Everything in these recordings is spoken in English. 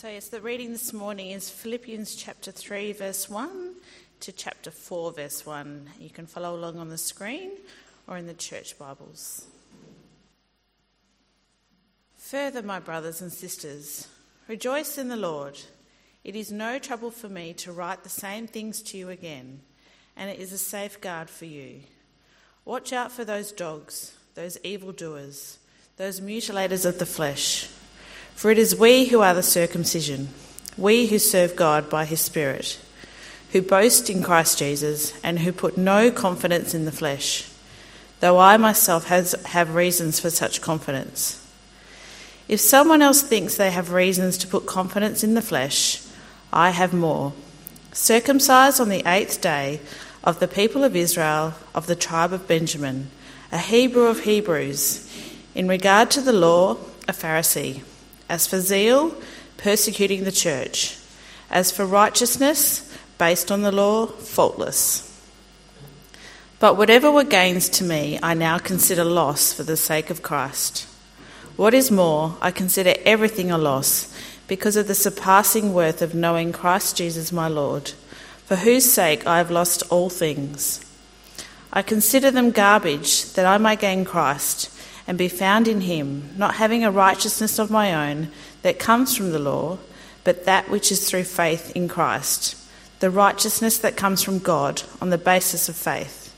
So, yes, the reading this morning is Philippians chapter 3, verse 1 to chapter 4, verse 1. You can follow along on the screen or in the church Bibles. Further, my brothers and sisters, rejoice in the Lord. It is no trouble for me to write the same things to you again, and it is a safeguard for you. Watch out for those dogs, those evildoers, those mutilators of the flesh. For it is we who are the circumcision, we who serve God by his Spirit, who boast in Christ Jesus, and who put no confidence in the flesh, though I myself has, have reasons for such confidence. If someone else thinks they have reasons to put confidence in the flesh, I have more. Circumcised on the eighth day of the people of Israel, of the tribe of Benjamin, a Hebrew of Hebrews, in regard to the law, a Pharisee as for zeal, persecuting the church. As for righteousness, based on the law, faultless. But whatever were gains to me, I now consider loss for the sake of Christ. What is more, I consider everything a loss because of the surpassing worth of knowing Christ Jesus my Lord, for whose sake I have lost all things. I consider them garbage that I may gain Christ and be found in him, not having a righteousness of my own that comes from the law, but that which is through faith in Christ, the righteousness that comes from God on the basis of faith.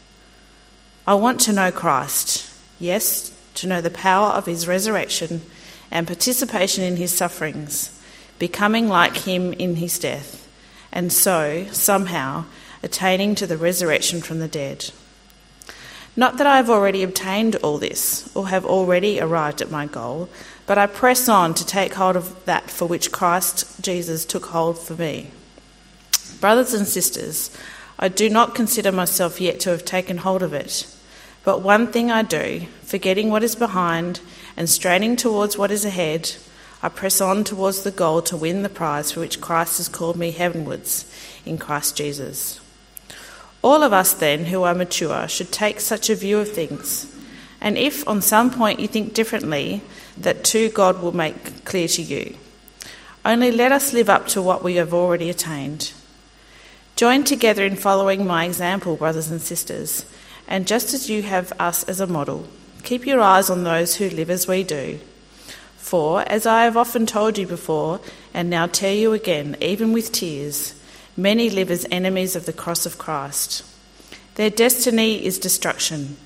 I want to know Christ, yes, to know the power of his resurrection and participation in his sufferings, becoming like him in his death, and so, somehow, attaining to the resurrection from the dead. Not that I have already obtained all this, or have already arrived at my goal, but I press on to take hold of that for which Christ Jesus took hold for me. Brothers and sisters, I do not consider myself yet to have taken hold of it. But one thing I do, forgetting what is behind and straining towards what is ahead, I press on towards the goal to win the prize for which Christ has called me heavenwards in Christ Jesus. All of us, then, who are mature, should take such a view of things. And if on some point you think differently, that too God will make clear to you. Only let us live up to what we have already attained. Join together in following my example, brothers and sisters, and just as you have us as a model, keep your eyes on those who live as we do. For, as I have often told you before, and now tell you again, even with tears, Many live as enemies of the cross of Christ. Their destiny is destruction.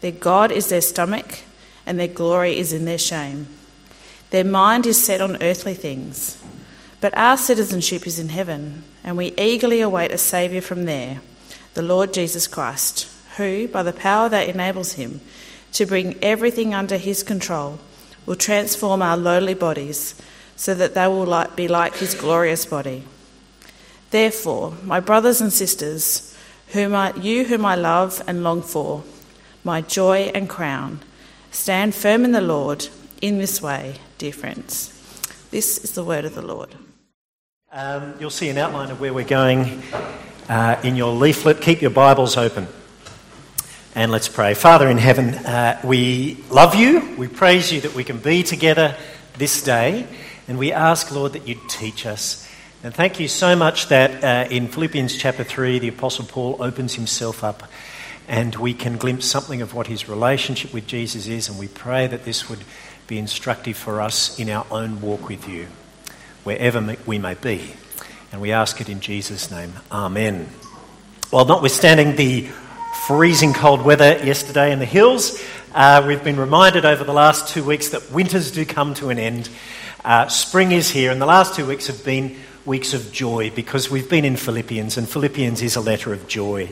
Their God is their stomach, and their glory is in their shame. Their mind is set on earthly things. But our citizenship is in heaven, and we eagerly await a Saviour from there, the Lord Jesus Christ, who, by the power that enables him to bring everything under his control, will transform our lowly bodies so that they will be like his glorious body. Therefore, my brothers and sisters, whom I, you whom I love and long for, my joy and crown, stand firm in the Lord in this way, dear friends. This is the word of the Lord. Um, you'll see an outline of where we're going uh, in your leaflet. Keep your Bibles open. And let's pray. Father in heaven, uh, we love you. We praise you that we can be together this day. And we ask, Lord, that you teach us and thank you so much that uh, in Philippians chapter 3, the Apostle Paul opens himself up and we can glimpse something of what his relationship with Jesus is. And we pray that this would be instructive for us in our own walk with you, wherever we may be. And we ask it in Jesus' name. Amen. Well, notwithstanding the freezing cold weather yesterday in the hills, uh, we've been reminded over the last two weeks that winters do come to an end. Uh, spring is here, and the last two weeks have been weeks of joy because we've been in Philippians, and Philippians is a letter of joy.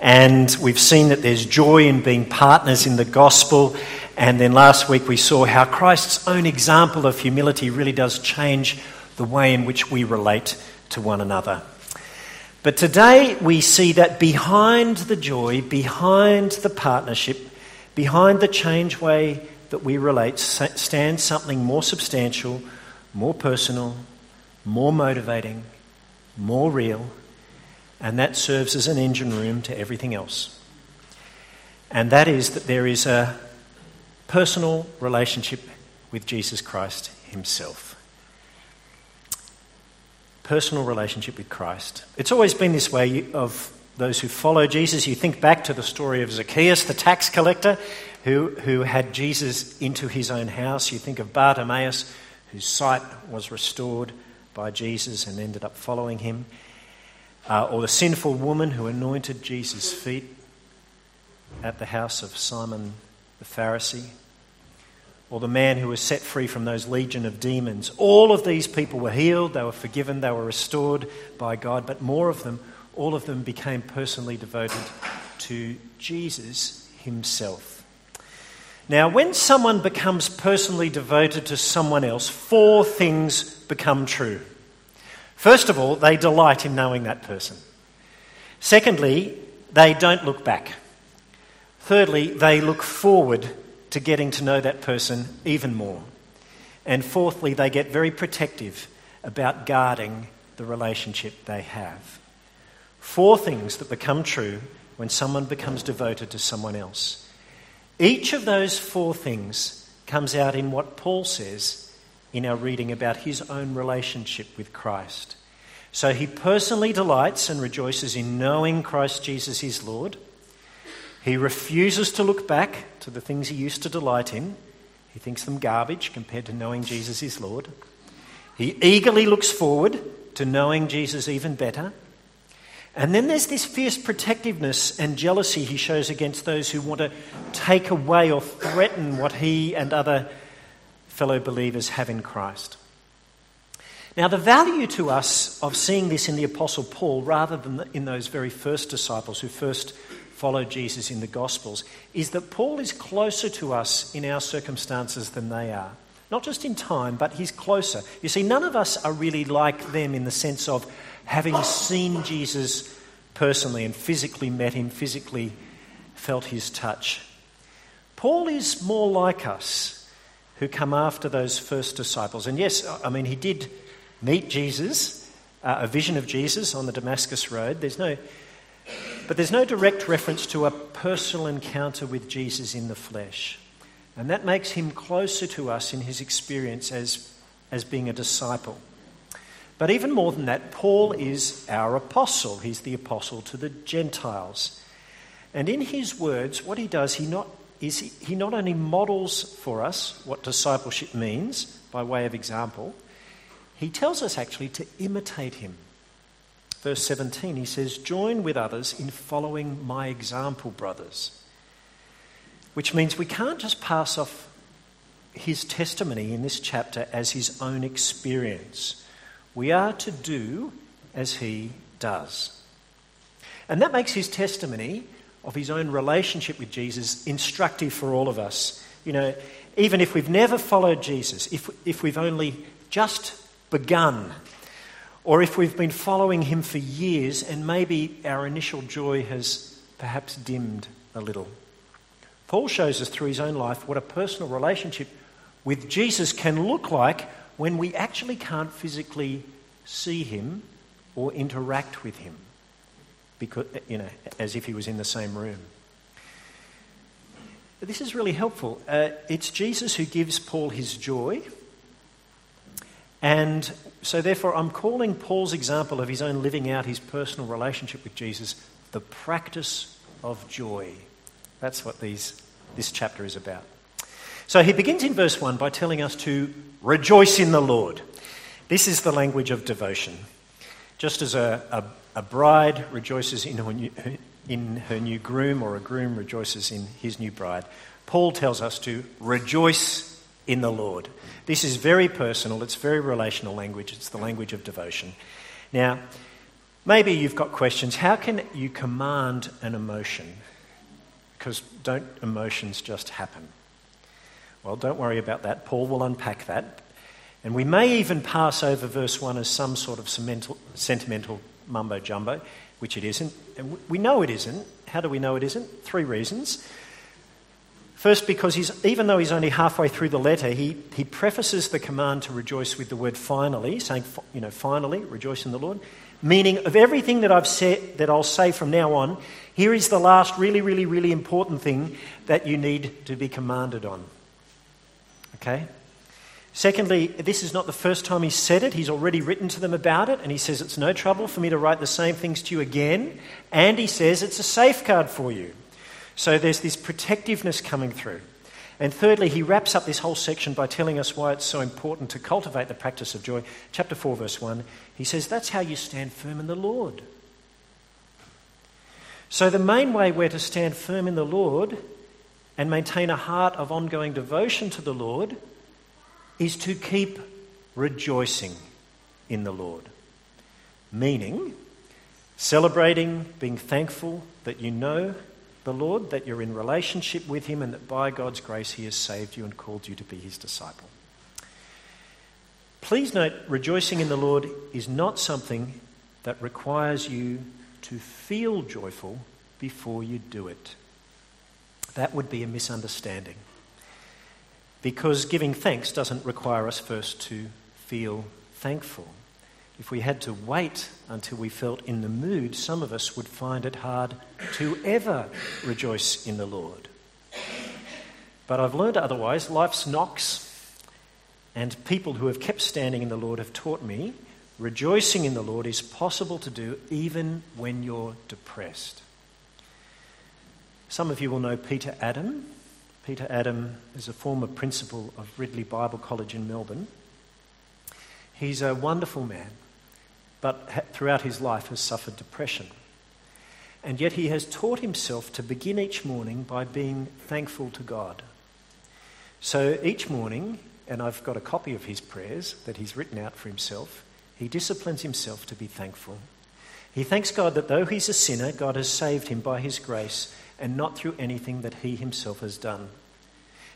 And we've seen that there's joy in being partners in the gospel. And then last week we saw how Christ's own example of humility really does change the way in which we relate to one another. But today we see that behind the joy, behind the partnership, behind the change way that we relate stands something more substantial, more personal, more motivating, more real, and that serves as an engine room to everything else. And that is that there is a personal relationship with Jesus Christ Himself. personal relationship with Christ. It's always been this way of those who follow Jesus. You think back to the story of Zacchaeus, the tax collector, who, who had Jesus into his own house. You think of Bartimaeus, whose sight was restored by Jesus and ended up following him. Uh, or the sinful woman who anointed Jesus' feet at the house of Simon the Pharisee or the man who was set free from those legion of demons. All of these people were healed, they were forgiven, they were restored by God, but more of them, all of them became personally devoted to Jesus himself. Now, when someone becomes personally devoted to someone else, four things become true. First of all, they delight in knowing that person. Secondly, they don't look back. Thirdly, they look forward to getting to know that person even more. And fourthly, they get very protective about guarding the relationship they have. Four things that become true when someone becomes devoted to someone else. Each of those four things comes out in what Paul says in our reading about his own relationship with Christ. So he personally delights and rejoices in knowing Christ Jesus is Lord. He refuses to look back to the things he used to delight in. He thinks them garbage compared to knowing Jesus is Lord. He eagerly looks forward to knowing Jesus even better. And then there's this fierce protectiveness and jealousy he shows against those who want to take away or threaten what he and other fellow believers have in Christ. Now, the value to us of seeing this in the Apostle Paul rather than in those very first disciples who first followed Jesus in the Gospels is that Paul is closer to us in our circumstances than they are. Not just in time, but he's closer. You see, none of us are really like them in the sense of having seen Jesus personally and physically met him, physically felt his touch. Paul is more like us who come after those first disciples. And yes, I mean, he did meet Jesus, uh, a vision of Jesus on the Damascus Road. There's no, but there's no direct reference to a personal encounter with Jesus in the flesh. And that makes him closer to us in his experience as, as being a disciple. But even more than that, Paul is our apostle. He's the apostle to the Gentiles. And in his words, what he does, he not, is he, he not only models for us what discipleship means by way of example, he tells us actually to imitate him. Verse 17, he says, Join with others in following my example, brothers. Which means we can't just pass off his testimony in this chapter as his own experience. We are to do as he does. And that makes his testimony of his own relationship with Jesus instructive for all of us. You know, even if we've never followed Jesus, if, if we've only just begun, or if we've been following him for years and maybe our initial joy has perhaps dimmed a little. Paul shows us through his own life what a personal relationship with Jesus can look like when we actually can't physically see him or interact with him, because, you know, as if he was in the same room. This is really helpful. Uh, it's Jesus who gives Paul his joy. And so, therefore, I'm calling Paul's example of his own living out his personal relationship with Jesus the practice of joy. That's what these, this chapter is about. So he begins in verse 1 by telling us to rejoice in the Lord. This is the language of devotion. Just as a, a, a bride rejoices in her, new, in her new groom, or a groom rejoices in his new bride, Paul tells us to rejoice in the Lord. This is very personal, it's very relational language, it's the language of devotion. Now, maybe you've got questions. How can you command an emotion? Because don't emotions just happen? Well, don't worry about that. Paul will unpack that. And we may even pass over verse 1 as some sort of sentimental mumbo jumbo, which it isn't. And we know it isn't. How do we know it isn't? Three reasons. First, because he's, even though he's only halfway through the letter, he, he prefaces the command to rejoice with the word finally, saying, you know, finally, rejoice in the Lord. Meaning, of everything that I've said, that I'll say from now on, here is the last really, really, really important thing that you need to be commanded on. Okay? Secondly, this is not the first time he said it. He's already written to them about it, and he says it's no trouble for me to write the same things to you again. And he says it's a safeguard for you. So there's this protectiveness coming through. And thirdly, he wraps up this whole section by telling us why it's so important to cultivate the practice of joy. Chapter 4, verse 1, he says, That's how you stand firm in the Lord. So, the main way we're to stand firm in the Lord and maintain a heart of ongoing devotion to the Lord is to keep rejoicing in the Lord. Meaning, celebrating, being thankful that you know the Lord, that you're in relationship with Him, and that by God's grace He has saved you and called you to be His disciple. Please note, rejoicing in the Lord is not something that requires you to feel joyful before you do it. That would be a misunderstanding. Because giving thanks doesn't require us first to feel thankful. If we had to wait until we felt in the mood, some of us would find it hard to ever rejoice in the Lord. But I've learned otherwise. Life's knocks and people who have kept standing in the Lord have taught me rejoicing in the Lord is possible to do even when you're depressed. Some of you will know Peter Adam. Peter Adam is a former principal of Ridley Bible College in Melbourne. He's a wonderful man but throughout his life has suffered depression. And yet he has taught himself to begin each morning by being thankful to God. So each morning, and I've got a copy of his prayers that he's written out for himself, he disciplines himself to be thankful. He thanks God that though he's a sinner, God has saved him by his grace and not through anything that he himself has done.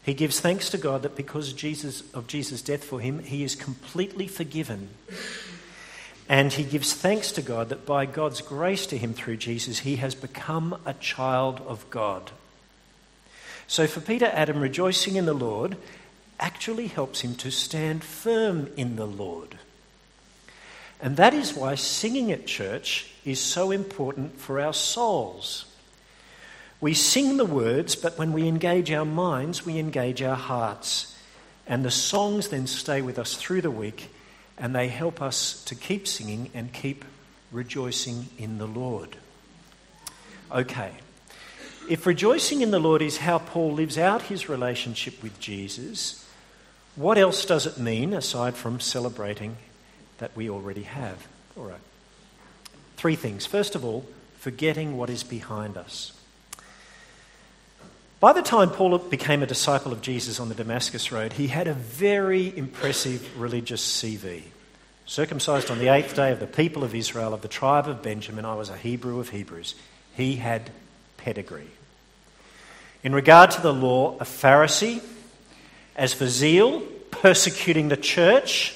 He gives thanks to God that because Jesus, of Jesus' death for him, he is completely forgiven and he gives thanks to God that by God's grace to him through Jesus, he has become a child of God. So for Peter Adam, rejoicing in the Lord actually helps him to stand firm in the Lord. And that is why singing at church is so important for our souls. We sing the words, but when we engage our minds, we engage our hearts. And the songs then stay with us through the week and they help us to keep singing and keep rejoicing in the Lord. Okay, if rejoicing in the Lord is how Paul lives out his relationship with Jesus, what else does it mean aside from celebrating that we already have? All right. Three things. First of all, forgetting what is behind us. By the time Paul became a disciple of Jesus on the Damascus Road, he had a very impressive religious CV. Circumcised on the eighth day of the people of Israel, of the tribe of Benjamin, I was a Hebrew of Hebrews. He had pedigree. In regard to the law, a Pharisee. As for zeal, persecuting the church.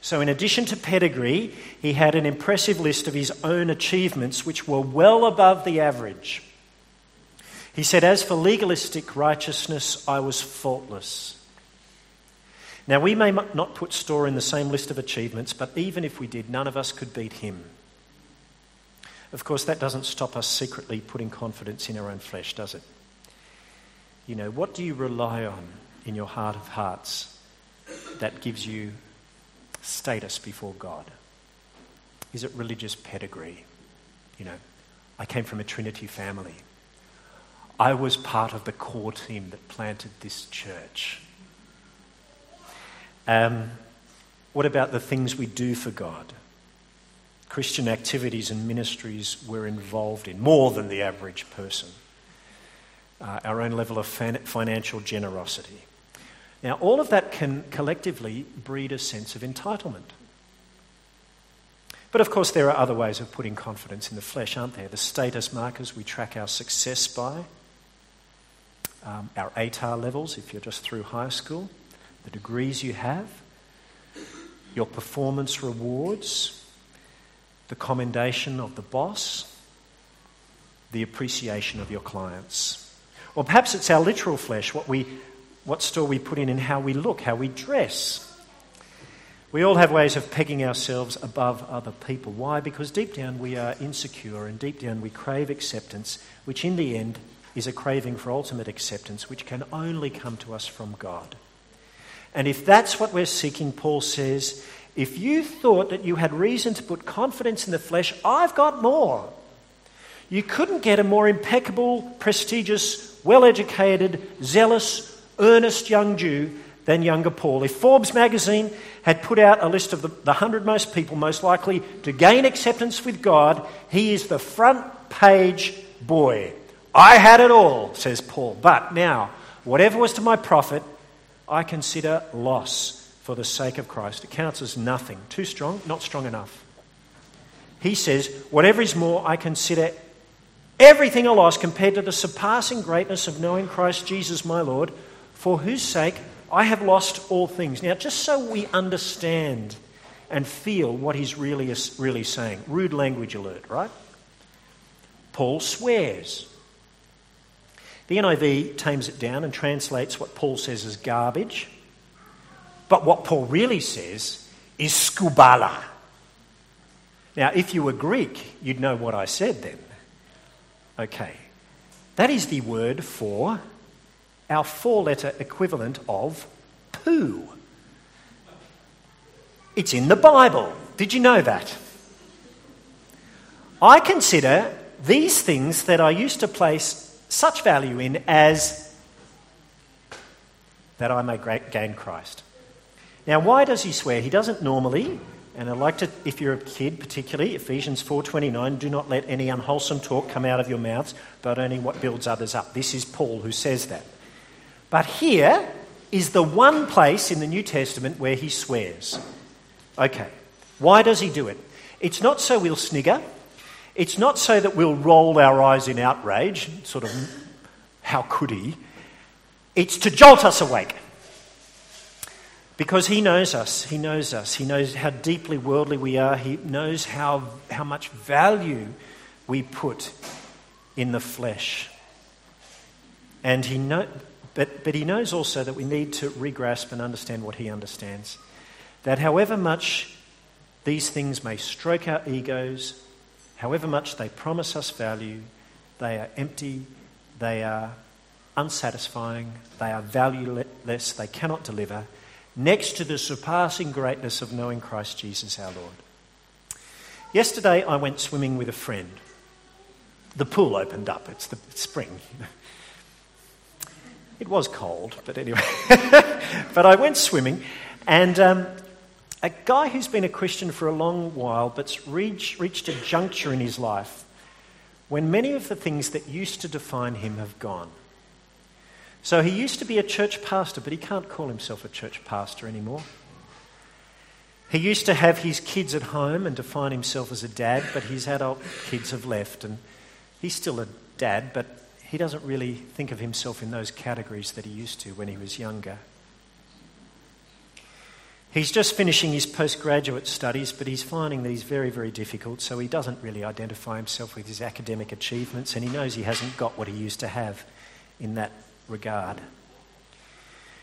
So, in addition to pedigree, he had an impressive list of his own achievements, which were well above the average. He said, As for legalistic righteousness, I was faultless. Now, we may not put store in the same list of achievements, but even if we did, none of us could beat him. Of course, that doesn't stop us secretly putting confidence in our own flesh, does it? You know, what do you rely on in your heart of hearts that gives you status before God? Is it religious pedigree? You know, I came from a Trinity family. I was part of the core team that planted this church. Um, what about the things we do for God? Christian activities and ministries we're involved in, more than the average person. Uh, our own level of fan- financial generosity. Now, all of that can collectively breed a sense of entitlement. But of course, there are other ways of putting confidence in the flesh, aren't there? The status markers we track our success by, um, our ATAR levels if you're just through high school, the degrees you have, your performance rewards, the commendation of the boss, the appreciation of your clients. Or perhaps it's our literal flesh, what, we, what store we put in and how we look, how we dress. We all have ways of pegging ourselves above other people. Why? Because deep down we are insecure and deep down we crave acceptance, which in the end is a craving for ultimate acceptance which can only come to us from God. And if that's what we're seeking, Paul says, if you thought that you had reason to put confidence in the flesh, I've got more. You couldn't get a more impeccable, prestigious, well educated, zealous, earnest young Jew than younger Paul. If Forbes magazine had put out a list of the, the 100 most people most likely to gain acceptance with God, he is the front page boy. I had it all, says Paul. But now, whatever was to my profit, I consider loss for the sake of Christ. It counts as nothing. Too strong? Not strong enough. He says, whatever is more, I consider everything a loss compared to the surpassing greatness of knowing Christ Jesus my Lord, for whose sake I have lost all things. Now, just so we understand and feel what he's really, really saying, rude language alert, right? Paul swears. The NIV tames it down and translates what Paul says as garbage. But what Paul really says is skubala. Now, if you were Greek, you'd know what I said then. Okay. That is the word for our four letter equivalent of poo. It's in the Bible. Did you know that? I consider these things that I used to place such value in as that I may gain Christ. Now, why does he swear? He doesn't normally, and I'd like to, if you're a kid particularly, Ephesians 4.29, do not let any unwholesome talk come out of your mouths, but only what builds others up. This is Paul who says that. But here is the one place in the New Testament where he swears. Okay, why does he do it? It's not so we'll snigger. It's not so that we'll roll our eyes in outrage, sort of, how could he? It's to jolt us awake. Because he knows us. He knows us. He knows how deeply worldly we are. He knows how, how much value we put in the flesh. And he know, but, but he knows also that we need to regrasp and understand what he understands. That however much these things may stroke our egos, however much they promise us value, they are empty, they are unsatisfying, they are valueless, they cannot deliver, next to the surpassing greatness of knowing Christ Jesus our Lord. Yesterday I went swimming with a friend. The pool opened up, it's the spring. It was cold, but anyway. but I went swimming, and um, a guy who's been a Christian for a long while but's reached, reached a juncture in his life when many of the things that used to define him have gone. So he used to be a church pastor, but he can't call himself a church pastor anymore. He used to have his kids at home and define himself as a dad, but his adult kids have left, and he's still a dad, but he doesn't really think of himself in those categories that he used to when he was younger. He's just finishing his postgraduate studies, but he's finding these very, very difficult, so he doesn't really identify himself with his academic achievements, and he knows he hasn't got what he used to have in that regard.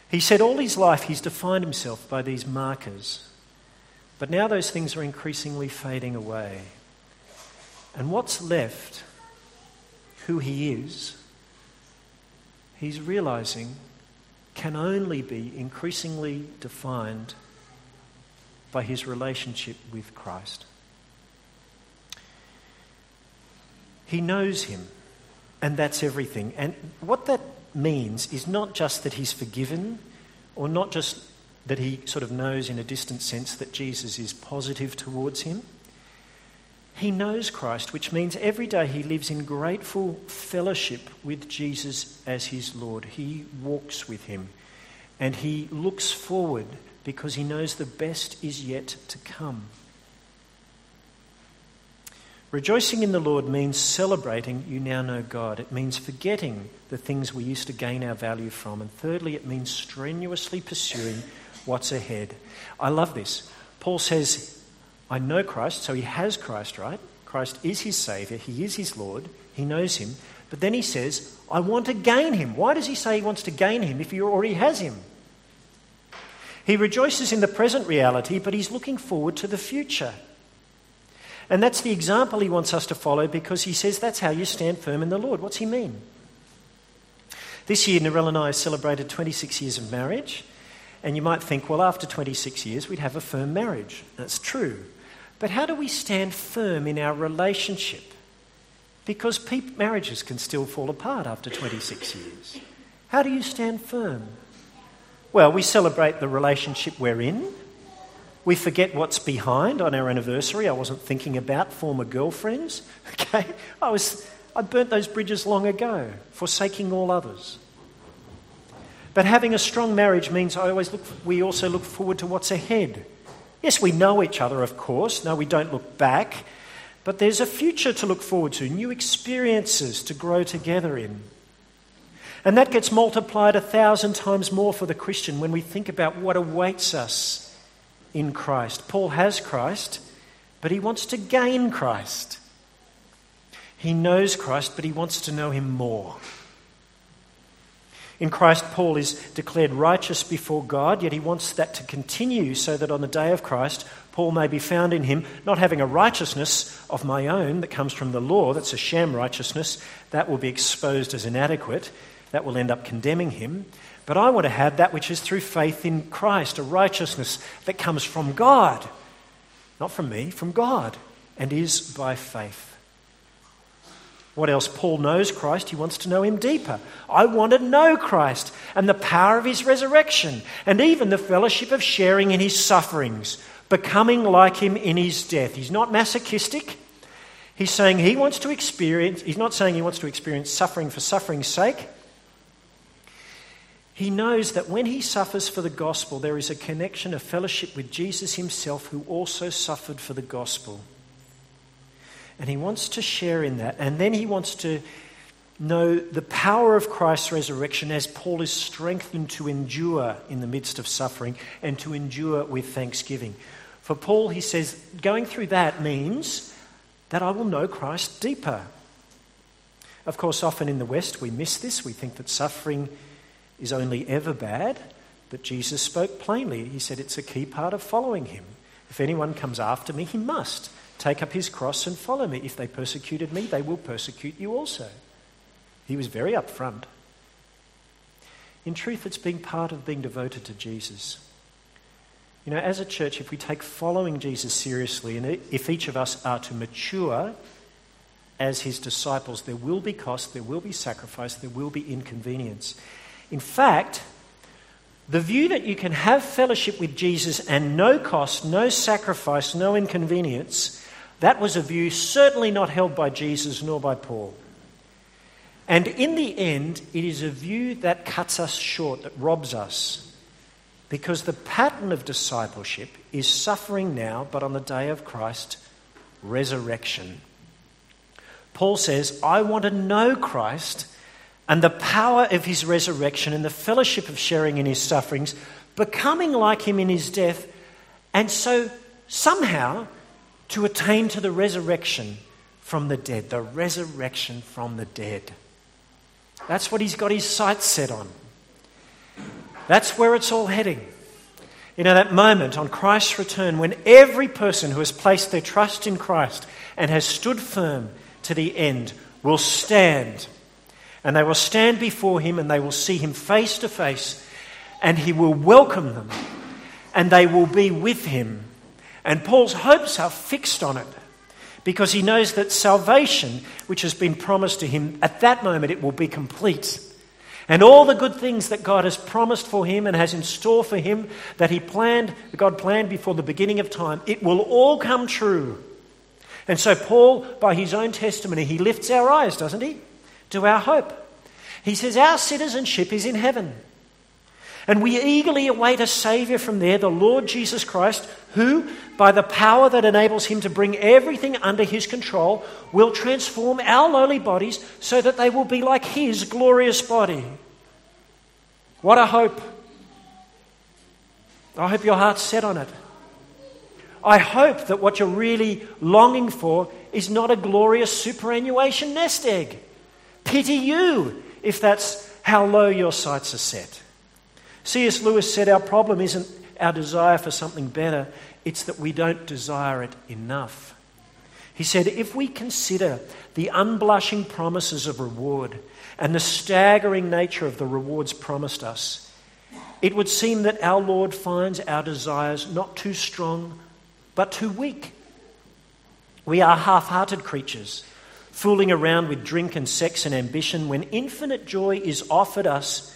He said all his life he's defined himself by these markers, but now those things are increasingly fading away. And what's left, who he is, he's realizing can only be increasingly defined by his relationship with Christ. He knows him, and that's everything. And what that means is not just that he's forgiven, or not just that he sort of knows in a distant sense that Jesus is positive towards him. He knows Christ, which means every day he lives in grateful fellowship with Jesus as his Lord. He walks with him and he looks forward because he knows the best is yet to come. Rejoicing in the Lord means celebrating you now know God. It means forgetting the things we used to gain our value from. And thirdly, it means strenuously pursuing what's ahead. I love this. Paul says, I know Christ, so he has Christ, right? Christ is his Saviour, he is his Lord, he knows him. But then he says, I want to gain him. Why does he say he wants to gain him if he already has him? He rejoices in the present reality, but he's looking forward to the future. And that's the example he wants us to follow because he says that's how you stand firm in the Lord. What's he mean? This year, Narelle and I celebrated 26 years of marriage. And you might think, well, after 26 years, we'd have a firm marriage. That's true. But how do we stand firm in our relationship? Because pe- marriages can still fall apart after 26 years. How do you stand firm? Well, we celebrate the relationship we're in. We forget what's behind on our anniversary. I wasn't thinking about former girlfriends. Okay? I was I burnt those bridges long ago, forsaking all others. But having a strong marriage means I always look, we also look forward to what's ahead. Yes, we know each other, of course. No, we don't look back. But there's a future to look forward to, new experiences to grow together in. And that gets multiplied a thousand times more for the Christian when we think about what awaits us in Christ. Paul has Christ, but he wants to gain Christ. He knows Christ, but he wants to know him more. In Christ, Paul is declared righteous before God, yet he wants that to continue so that on the day of Christ, Paul may be found in him, not having a righteousness of my own that comes from the law, that's a sham righteousness, that will be exposed as inadequate, that will end up condemning him. But I want to have that which is through faith in Christ, a righteousness that comes from God, not from me, from God, and is by faith. What else? Paul knows Christ. He wants to know him deeper. I want to know Christ and the power of his resurrection and even the fellowship of sharing in his sufferings, becoming like him in his death. He's not masochistic. He's saying he wants to experience, he's not saying he wants to experience suffering for suffering's sake. He knows that when he suffers for the gospel, there is a connection, a fellowship with Jesus himself, who also suffered for the gospel. And he wants to share in that. And then he wants to know the power of Christ's resurrection as Paul is strengthened to endure in the midst of suffering and to endure with thanksgiving. For Paul, he says, going through that means that I will know Christ deeper. Of course, often in the West we miss this. We think that suffering is only ever bad, but Jesus spoke plainly. He said it's a key part of following him. If anyone comes after me, he must. Take up his cross and follow me. If they persecuted me, they will persecute you also. He was very upfront. In truth, it's being part of being devoted to Jesus. You know, as a church, if we take following Jesus seriously, and if each of us are to mature as his disciples, there will be cost, there will be sacrifice, there will be inconvenience. In fact, the view that you can have fellowship with Jesus and no cost, no sacrifice, no inconvenience that was a view certainly not held by Jesus nor by Paul. And in the end, it is a view that cuts us short, that robs us. Because the pattern of discipleship is suffering now, but on the day of Christ, resurrection. Paul says, I want to know Christ and the power of his resurrection and the fellowship of sharing in his sufferings, becoming like him in his death, and so somehow to attain to the resurrection from the dead, the resurrection from the dead. That's what he's got his sights set on. That's where it's all heading. You know, that moment on Christ's return when every person who has placed their trust in Christ and has stood firm to the end will stand. And they will stand before him and they will see him face to face and he will welcome them and they will be with him and Paul's hopes are fixed on it because he knows that salvation, which has been promised to him, at that moment it will be complete. And all the good things that God has promised for him and has in store for him, that he planned, God planned before the beginning of time, it will all come true. And so, Paul, by his own testimony, he lifts our eyes, doesn't he, to our hope. He says, Our citizenship is in heaven. And we eagerly await a Saviour from there, the Lord Jesus Christ, who, by the power that enables him to bring everything under his control, will transform our lowly bodies so that they will be like his glorious body. What a hope! I hope your heart's set on it. I hope that what you're really longing for is not a glorious superannuation nest egg. Pity you if that's how low your sights are set. C.S. Lewis said our problem isn't our desire for something better, it's that we don't desire it enough. He said, if we consider the unblushing promises of reward and the staggering nature of the rewards promised us, it would seem that our Lord finds our desires not too strong, but too weak. We are half hearted creatures, fooling around with drink and sex and ambition when infinite joy is offered us.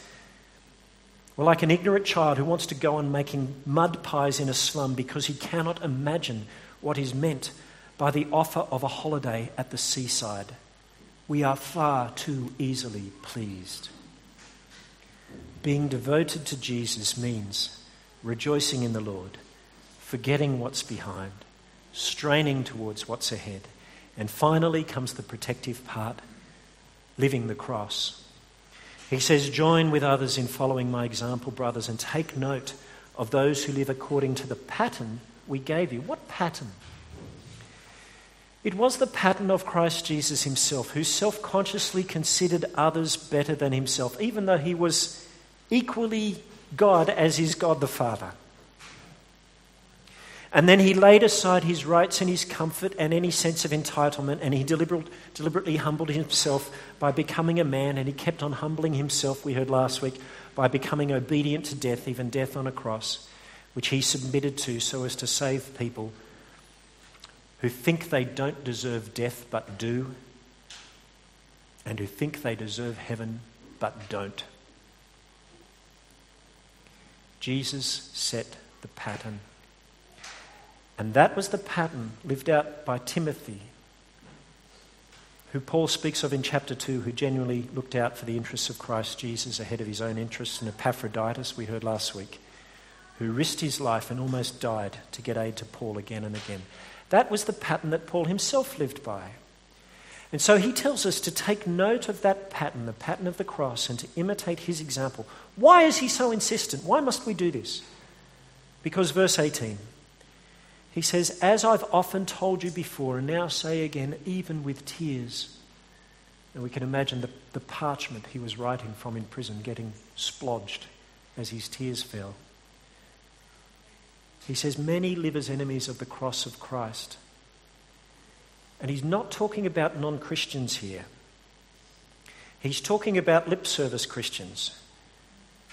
We're like an ignorant child who wants to go on making mud pies in a slum because he cannot imagine what is meant by the offer of a holiday at the seaside. We are far too easily pleased. Being devoted to Jesus means rejoicing in the Lord, forgetting what's behind, straining towards what's ahead. And finally comes the protective part living the cross. He says, Join with others in following my example, brothers, and take note of those who live according to the pattern we gave you. What pattern? It was the pattern of Christ Jesus himself, who self consciously considered others better than himself, even though he was equally God as is God the Father. And then he laid aside his rights and his comfort and any sense of entitlement, and he deliberately humbled himself by becoming a man, and he kept on humbling himself, we heard last week, by becoming obedient to death, even death on a cross, which he submitted to so as to save people who think they don't deserve death but do, and who think they deserve heaven but don't. Jesus set the pattern. And that was the pattern lived out by Timothy, who Paul speaks of in chapter 2, who genuinely looked out for the interests of Christ Jesus ahead of his own interests, and Epaphroditus, we heard last week, who risked his life and almost died to get aid to Paul again and again. That was the pattern that Paul himself lived by. And so he tells us to take note of that pattern, the pattern of the cross, and to imitate his example. Why is he so insistent? Why must we do this? Because, verse 18, he says, As I've often told you before, and now say again, even with tears. And we can imagine the, the parchment he was writing from in prison getting splodged as his tears fell. He says, Many live as enemies of the cross of Christ. And he's not talking about non Christians here. He's talking about lip service Christians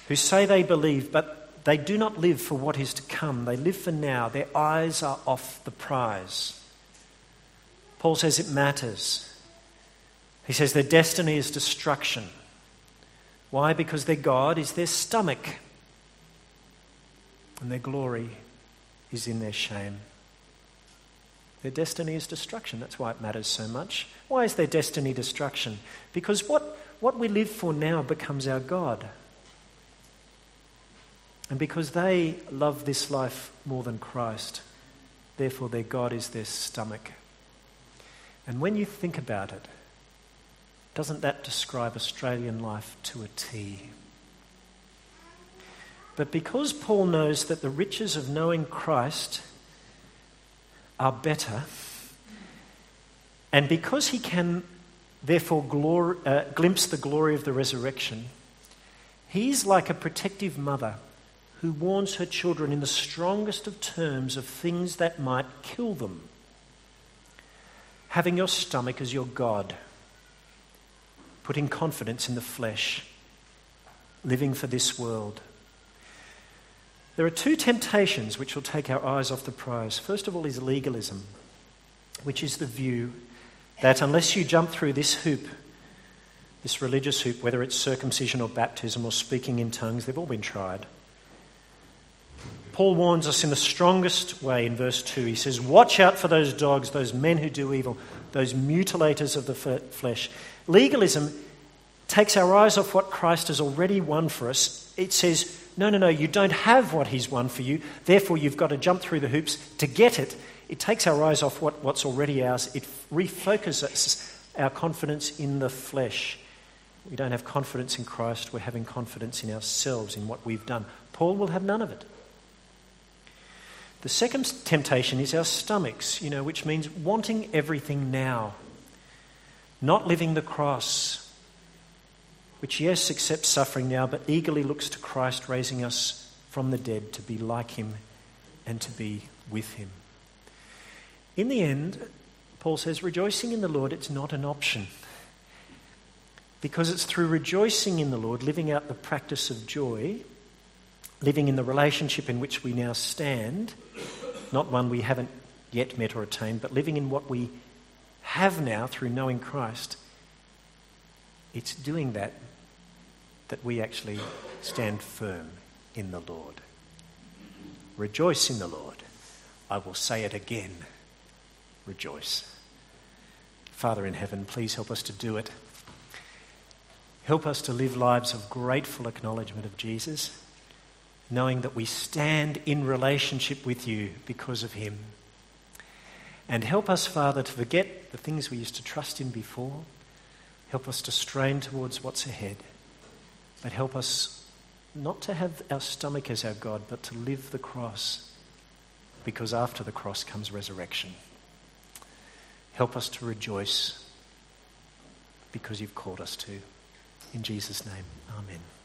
who say they believe, but they do not live for what is to come. They live for now. Their eyes are off the prize. Paul says it matters. He says their destiny is destruction. Why? Because their God is their stomach, and their glory is in their shame. Their destiny is destruction. That's why it matters so much. Why is their destiny destruction? Because what, what we live for now becomes our God. And because they love this life more than Christ, therefore their God is their stomach. And when you think about it, doesn't that describe Australian life to a T? But because Paul knows that the riches of knowing Christ are better, and because he can therefore glory, uh, glimpse the glory of the resurrection, he's like a protective mother who warns her children in the strongest of terms of things that might kill them. Having your stomach as your God, putting confidence in the flesh, living for this world. There are two temptations which will take our eyes off the prize. First of all, is legalism, which is the view that unless you jump through this hoop, this religious hoop, whether it's circumcision or baptism or speaking in tongues, they've all been tried. Paul warns us in the strongest way in verse 2. He says, Watch out for those dogs, those men who do evil, those mutilators of the flesh. Legalism takes our eyes off what Christ has already won for us. It says, no, no, no, you don't have what he's won for you, therefore you've got to jump through the hoops to get it. It takes our eyes off what, what's already ours, it refocuses our confidence in the flesh. We don't have confidence in Christ, we're having confidence in ourselves, in what we've done. Paul will have none of it. The second temptation is our stomachs, you know, which means wanting everything now, not living the cross, which, yes, accepts suffering now, but eagerly looks to Christ raising us from the dead to be like him and to be with him. In the end, Paul says, rejoicing in the Lord, it's not an option. Because it's through rejoicing in the Lord, living out the practice of joy, living in the relationship in which we now stand, not one we haven't yet met or attained, but living in what we have now through knowing Christ, it's doing that that we actually stand firm in the Lord. Rejoice in the Lord. I will say it again. Rejoice. Father in heaven, please help us to do it. Help us to live lives of grateful acknowledgement of Jesus, knowing that we stand in relationship with you because of him. And help us, Father, to forget the things we used to trust in before. Help us to strain towards what's ahead. But help us not to have our stomach as our God, but to live the cross, because after the cross comes resurrection. Help us to rejoice because you've called us to. In Jesus' name, amen.